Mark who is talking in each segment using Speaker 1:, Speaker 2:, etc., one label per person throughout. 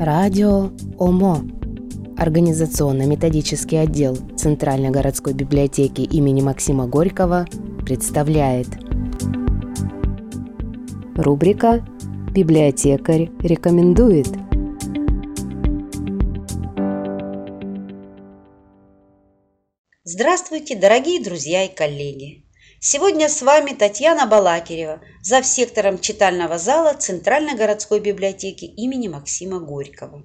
Speaker 1: Радио ОМО. Организационно-методический отдел Центральной городской библиотеки имени Максима Горького представляет Рубрика «Библиотекарь рекомендует»
Speaker 2: Здравствуйте, дорогие друзья и коллеги! Сегодня с вами Татьяна Балакирева, за сектором читального зала Центральной городской библиотеки имени Максима Горького.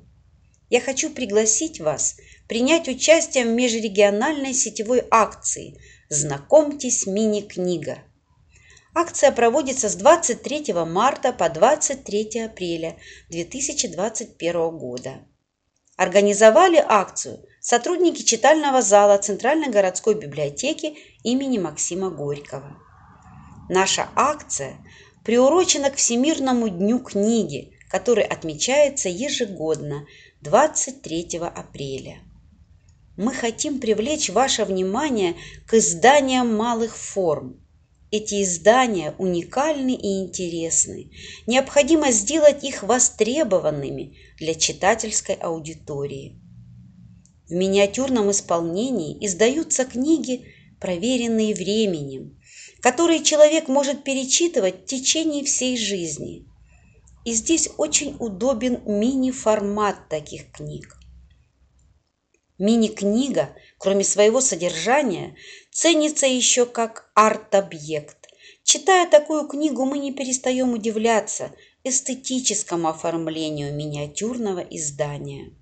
Speaker 2: Я хочу пригласить вас принять участие в межрегиональной сетевой акции «Знакомьтесь, мини-книга». Акция проводится с 23 марта по 23 апреля 2021 года. Организовали акцию сотрудники читального зала Центральной городской библиотеки имени Максима Горького. Наша акция приурочена к Всемирному дню книги, который отмечается ежегодно 23 апреля. Мы хотим привлечь ваше внимание к изданиям малых форм. Эти издания уникальны и интересны. Необходимо сделать их востребованными для читательской аудитории. В миниатюрном исполнении издаются книги, проверенные временем, которые человек может перечитывать в течение всей жизни. И здесь очень удобен мини-формат таких книг. Мини-книга, кроме своего содержания, ценится еще как арт-объект. Читая такую книгу, мы не перестаем удивляться эстетическому оформлению миниатюрного издания.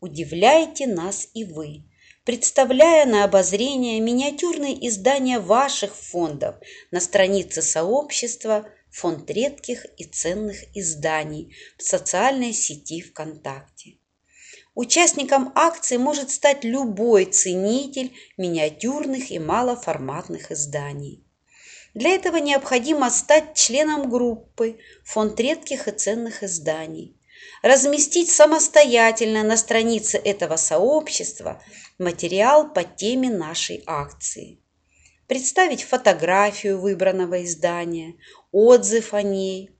Speaker 2: Удивляете нас и вы, представляя на обозрение миниатюрные издания ваших фондов на странице сообщества «Фонд редких и ценных изданий» в социальной сети ВКонтакте. Участником акции может стать любой ценитель миниатюрных и малоформатных изданий. Для этого необходимо стать членом группы «Фонд редких и ценных изданий», разместить самостоятельно на странице этого сообщества материал по теме нашей акции, представить фотографию выбранного издания, отзыв о ней.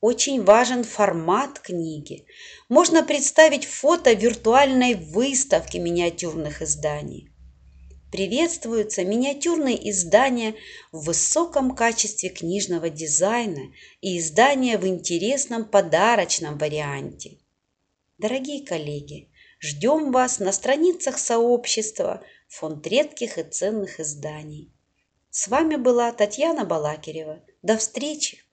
Speaker 2: Очень важен формат книги. Можно представить фото виртуальной выставки миниатюрных изданий приветствуются миниатюрные издания в высоком качестве книжного дизайна и издания в интересном подарочном варианте. Дорогие коллеги, ждем вас на страницах сообщества Фонд редких и ценных изданий. С вами была Татьяна Балакирева. До встречи!